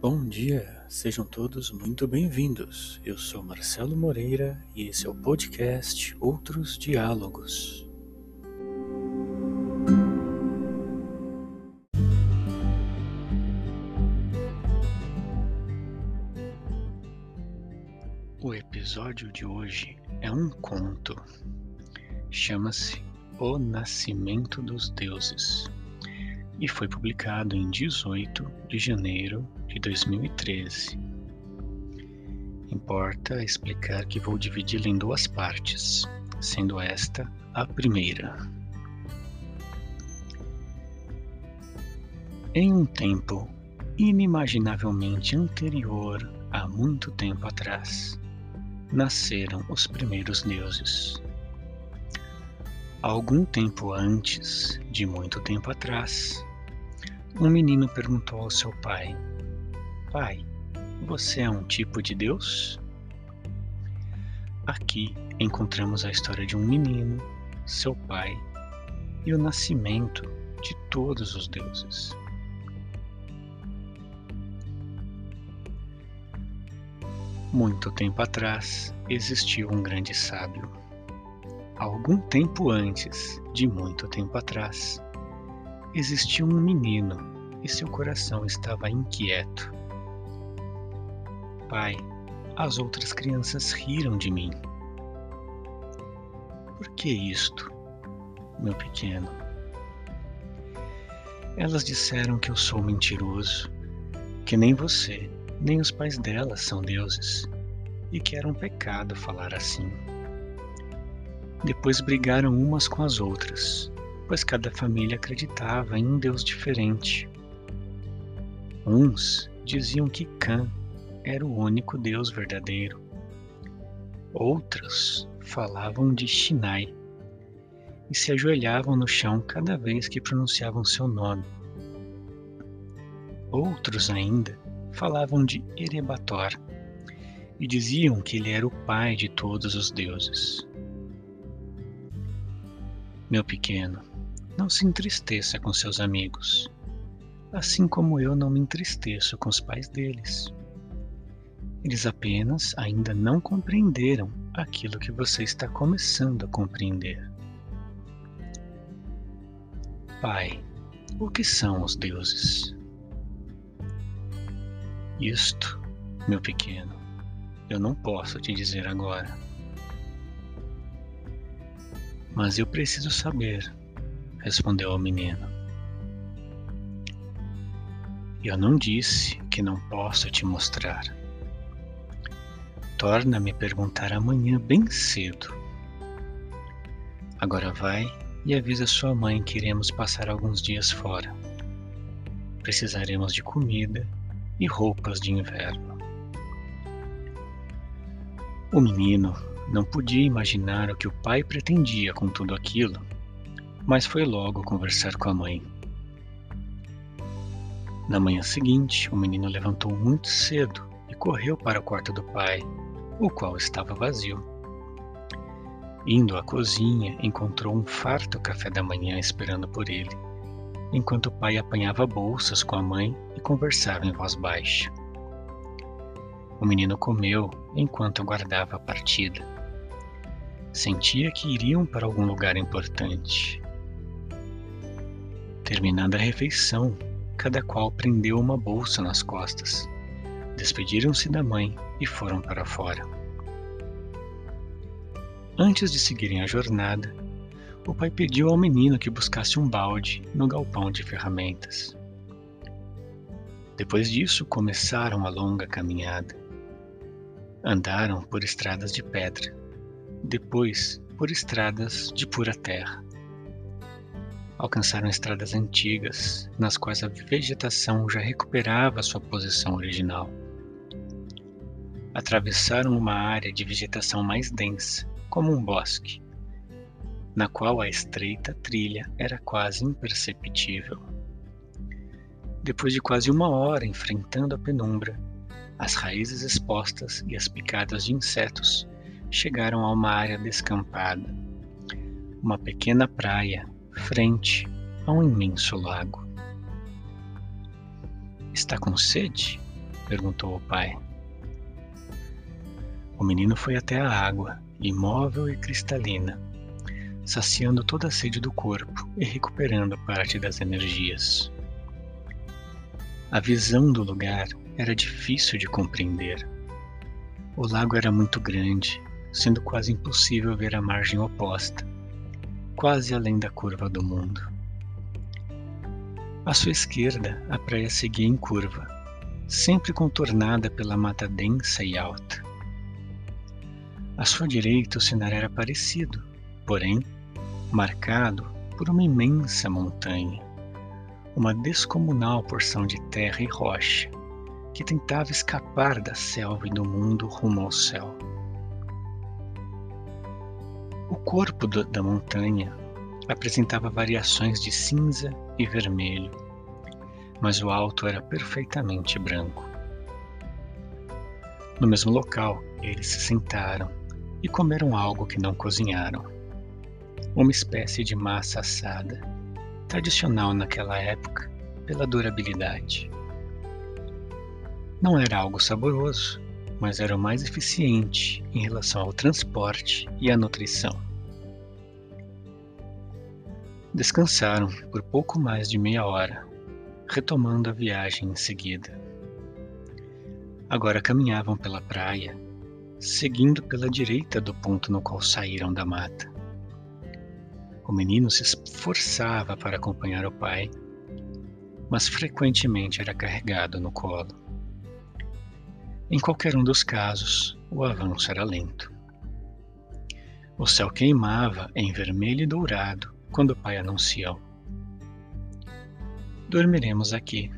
Bom dia, sejam todos muito bem-vindos. Eu sou Marcelo Moreira e esse é o podcast Outros Diálogos. O episódio de hoje é um conto. Chama-se O Nascimento dos Deuses e foi publicado em 18 de janeiro de 2013. Importa explicar que vou dividi-la em duas partes, sendo esta a primeira. Em um tempo inimaginavelmente anterior a muito tempo atrás, nasceram os primeiros deuses. Algum tempo antes, de muito tempo atrás, um menino perguntou ao seu pai: Pai, você é um tipo de Deus? Aqui encontramos a história de um menino, seu pai e o nascimento de todos os deuses. Muito tempo atrás existiu um grande sábio. Algum tempo antes de muito tempo atrás, existia um menino e seu coração estava inquieto. Pai, as outras crianças riram de mim. Por que isto, meu pequeno? Elas disseram que eu sou mentiroso, que nem você nem os pais dela são deuses, e que era um pecado falar assim. Depois brigaram umas com as outras, pois cada família acreditava em um deus diferente. Uns diziam que Khan era o único deus verdadeiro. Outros falavam de Shinai e se ajoelhavam no chão cada vez que pronunciavam seu nome. Outros ainda falavam de Erebator e diziam que ele era o pai de todos os deuses. Meu pequeno, não se entristeça com seus amigos, assim como eu não me entristeço com os pais deles. Eles apenas ainda não compreenderam aquilo que você está começando a compreender. Pai, o que são os deuses? Isto, meu pequeno, eu não posso te dizer agora. Mas eu preciso saber, respondeu o menino. Eu não disse que não posso te mostrar. Torna-me perguntar amanhã bem cedo. Agora vai e avisa sua mãe que iremos passar alguns dias fora. Precisaremos de comida e roupas de inverno. O menino não podia imaginar o que o pai pretendia com tudo aquilo, mas foi logo conversar com a mãe. Na manhã seguinte, o menino levantou muito cedo e correu para o quarto do pai, o qual estava vazio. Indo à cozinha, encontrou um farto café da manhã esperando por ele enquanto o pai apanhava bolsas com a mãe e conversava em voz baixa. O menino comeu enquanto aguardava a partida. Sentia que iriam para algum lugar importante. Terminada a refeição, cada qual prendeu uma bolsa nas costas. Despediram-se da mãe e foram para fora. Antes de seguirem a jornada, o pai pediu ao menino que buscasse um balde no galpão de ferramentas. Depois disso, começaram a longa caminhada. Andaram por estradas de pedra, depois por estradas de pura terra. Alcançaram estradas antigas, nas quais a vegetação já recuperava sua posição original. Atravessaram uma área de vegetação mais densa, como um bosque na qual a estreita trilha era quase imperceptível. Depois de quase uma hora enfrentando a penumbra, as raízes expostas e as picadas de insetos chegaram a uma área descampada, uma pequena praia frente a um imenso lago. Está com sede? perguntou o pai. O menino foi até a água, imóvel e cristalina, saciando toda a sede do corpo e recuperando parte das energias. A visão do lugar era difícil de compreender. O lago era muito grande, sendo quase impossível ver a margem oposta, quase além da curva do mundo. À sua esquerda, a praia seguia em curva, sempre contornada pela mata densa e alta. À sua direita, o cenário era parecido, porém marcado por uma imensa montanha, uma descomunal porção de terra e rocha que tentava escapar da selva e do mundo rumo ao céu. Corpo do, da montanha apresentava variações de cinza e vermelho, mas o alto era perfeitamente branco. No mesmo local, eles se sentaram e comeram algo que não cozinharam. Uma espécie de massa assada, tradicional naquela época pela durabilidade. Não era algo saboroso, mas era o mais eficiente em relação ao transporte e à nutrição. Descansaram por pouco mais de meia hora, retomando a viagem em seguida. Agora caminhavam pela praia seguindo pela direita do ponto no qual saíram da mata. O menino se esforçava para acompanhar o pai, mas frequentemente era carregado no colo. Em qualquer um dos casos, o avanço era lento. O céu queimava em vermelho e dourado quando o pai anunciou: Dormiremos aqui.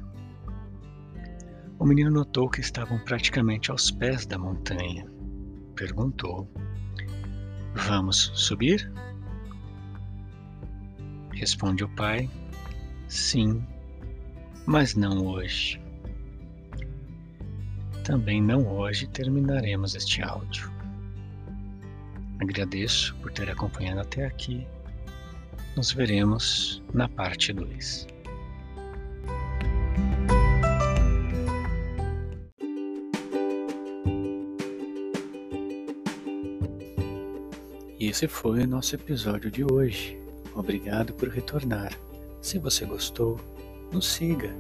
O menino notou que estavam praticamente aos pés da montanha perguntou: Vamos subir? Responde o pai: Sim, mas não hoje. Também não hoje terminaremos este áudio. Agradeço por ter acompanhado até aqui. Nos veremos na parte 2. E esse foi o nosso episódio de hoje. Obrigado por retornar. Se você gostou, nos siga.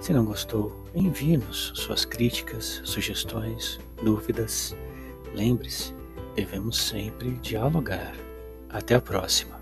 Se não gostou, envie-nos suas críticas, sugestões, dúvidas. Lembre-se, devemos sempre dialogar. Até a próxima.